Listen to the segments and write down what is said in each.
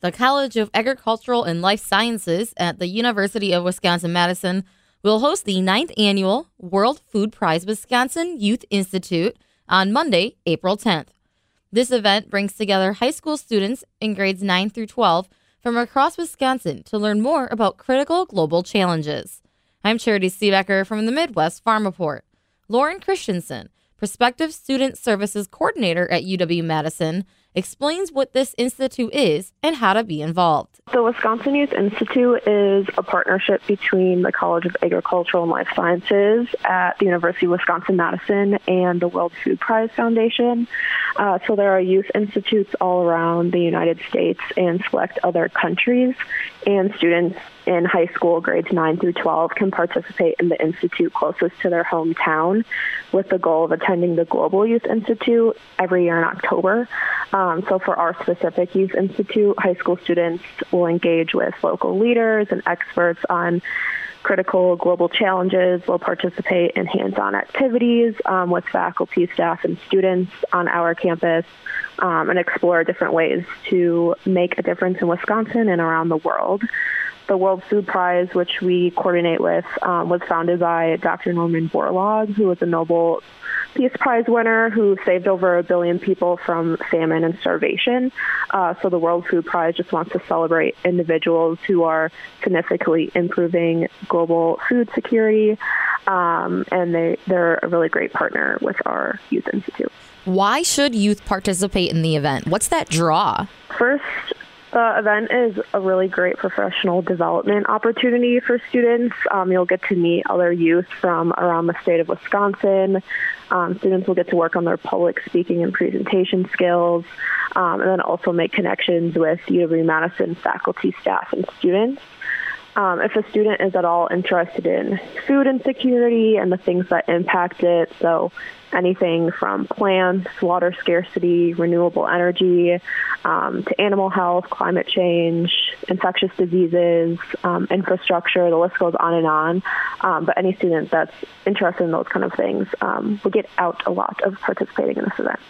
The College of Agricultural and Life Sciences at the University of Wisconsin Madison will host the ninth annual World Food Prize Wisconsin Youth Institute on Monday, April 10th. This event brings together high school students in grades 9 through 12 from across Wisconsin to learn more about critical global challenges. I'm Charity Seebecker from the Midwest Farm Report. Lauryn Christianson, Prospective Student Services Coordinator at UW Madison, explains what this institute is and how to be involved. The Wisconsin Youth Institute is a partnership between the College of Agricultural and Life Sciences at the University of Wisconsin Madison and the World Food Prize Foundation. Uh, so there are youth institutes all around the United States and select other countries, and students in high school, grades 9 through 12, can participate in the institute closest to their hometown with the goal of attending the Global Youth Institute every year in October. Um, so, for our specific youth institute, high school students will engage with local leaders and experts on critical global challenges. We'll participate in hands on activities um, with faculty, staff, and students on our campus um, and explore different ways to make a difference in Wisconsin and around the world the World Food Prize, which we coordinate with, um, was founded by Dr. Norman Borlaug, who was a Nobel Peace Prize winner who saved over a billion people from famine and starvation. Uh, so the World Food Prize just wants to celebrate individuals who are significantly improving global food security, um, and they, they're a really great partner with our Youth Institute. Why should youth participate in the event? What's that draw? First, the event is a really great professional development opportunity for students. Um, you'll get to meet other youth from around the state of Wisconsin. Um, students will get to work on their public speaking and presentation skills, um, and then also make connections with UW Madison faculty, staff, and students. Um, if a student is at all interested in food insecurity and the things that impact it, so anything from plants, water scarcity, renewable energy, um, to animal health, climate change, infectious diseases, um, infrastructure, the list goes on and on. Um, but any student that's interested in those kind of things um, will get out a lot of participating in this event.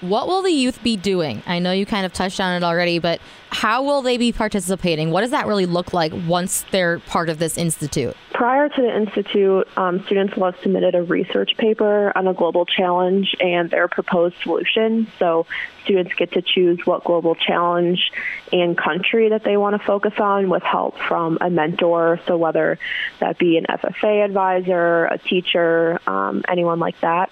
What will the youth be doing? I know you kind of touched on it already, but how will they be participating? What does that really look like once they're part of this institute? Prior to the institute, um, students will have submitted a research paper on a global challenge and their proposed solution. So students get to choose what global challenge and country that they want to focus on with help from a mentor. So whether that be an FFA advisor, a teacher, um, anyone like that.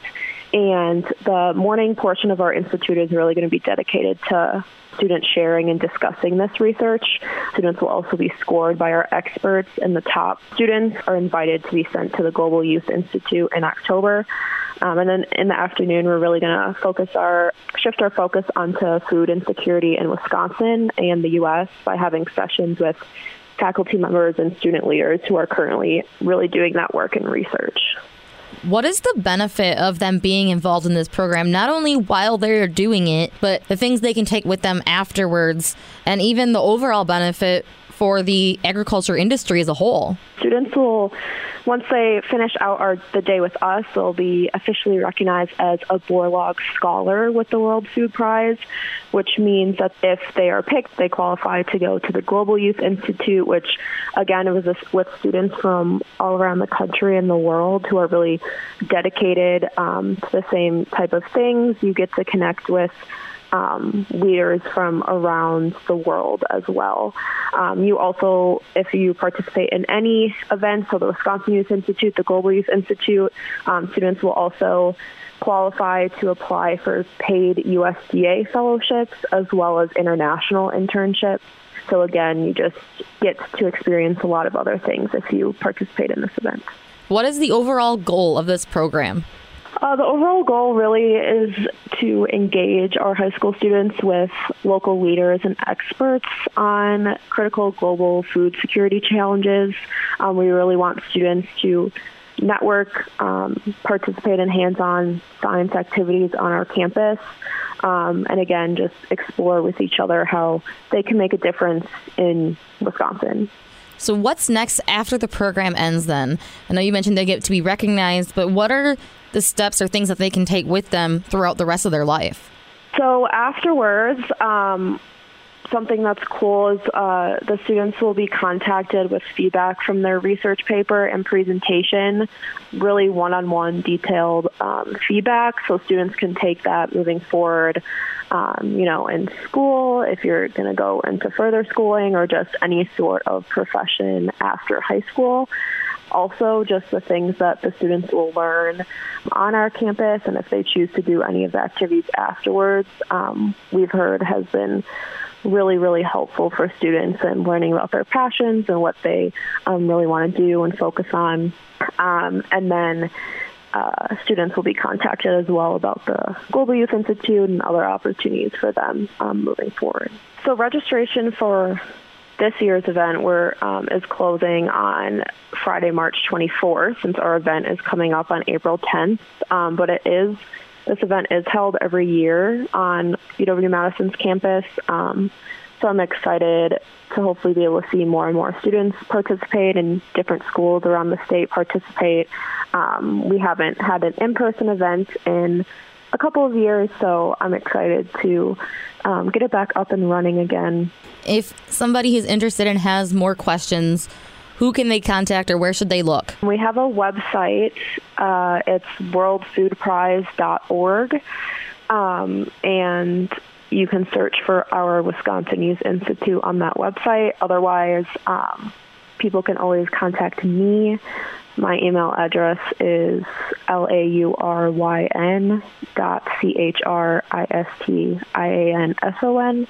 And the morning portion of our institute is really going to be dedicated to students sharing and discussing this research. Students will also be scored by our experts, and the top students are invited to be sent to the Global Youth Institute in October. Um, and then in the afternoon, we're really going to focus our shift our focus onto food insecurity in Wisconsin and the U.S. by having sessions with faculty members and student leaders who are currently really doing that work and research. What is the benefit of them being involved in this program, not only while they're doing it, but the things they can take with them afterwards, and even the overall benefit for the agriculture industry as a whole? Students will once they finish out our, the day with us, they'll be officially recognized as a Borlaug Scholar with the World Food Prize, which means that if they are picked, they qualify to go to the Global Youth Institute, which again it was with students from all around the country and the world who are really dedicated um, to the same type of things. You get to connect with um, leaders from around the world as well. Um, you also, if you participate in any events, so the Wisconsin Youth Institute, the Global Youth Institute, um, students will also qualify to apply for paid USDA fellowships as well as international internships. So again, you just get to experience a lot of other things if you participate in this event. What is the overall goal of this program? Uh, the overall goal really is to engage our high school students with local leaders and experts on critical global food security challenges. Um, we really want students to network, um, participate in hands-on science activities on our campus, um, and again, just explore with each other how they can make a difference in Wisconsin. So, what's next after the program ends then? I know you mentioned they get to be recognized, but what are the steps or things that they can take with them throughout the rest of their life? So, afterwards, um, something that's cool is uh, the students will be contacted with feedback from their research paper and presentation, really one-on-one detailed um, feedback, so students can take that moving forward. Um, you know, in school, if you're going to go into further schooling or just any sort of profession after high school also just the things that the students will learn on our campus and if they choose to do any of the activities afterwards um, we've heard has been really really helpful for students and learning about their passions and what they um, really want to do and focus on um, and then uh, students will be contacted as well about the Global Youth Institute and other opportunities for them um, moving forward. So registration for this year's event we're, um, is closing on Friday, March 24th, since our event is coming up on April 10th. Um, but it is this event is held every year on UW Madison's campus. Um, so I'm excited to hopefully be able to see more and more students participate and different schools around the state participate. Um, we haven't had an in-person event in a couple of years, so I'm excited to um, get it back up and running again. If somebody who's interested and has more questions, who can they contact or where should they look? We have a website. Uh, it's worldfoodprize.org. Um, and you can search for our Wisconsin Youth Institute on that website. Otherwise, um, people can always contact me my email address is l-a-u-r-y-n dot c-h-r-i-s-t-i-a-n-s-o-n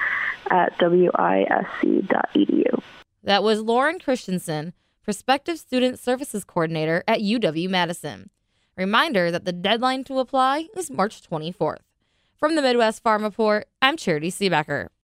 at w-i-s-c dot edu. That was Lauryn Christianson, Prospective Student Services Coordinator at UW-Madison. Reminder that the deadline to apply is March 24th. From the Midwest Farm Report, I'm Charity Seebecker.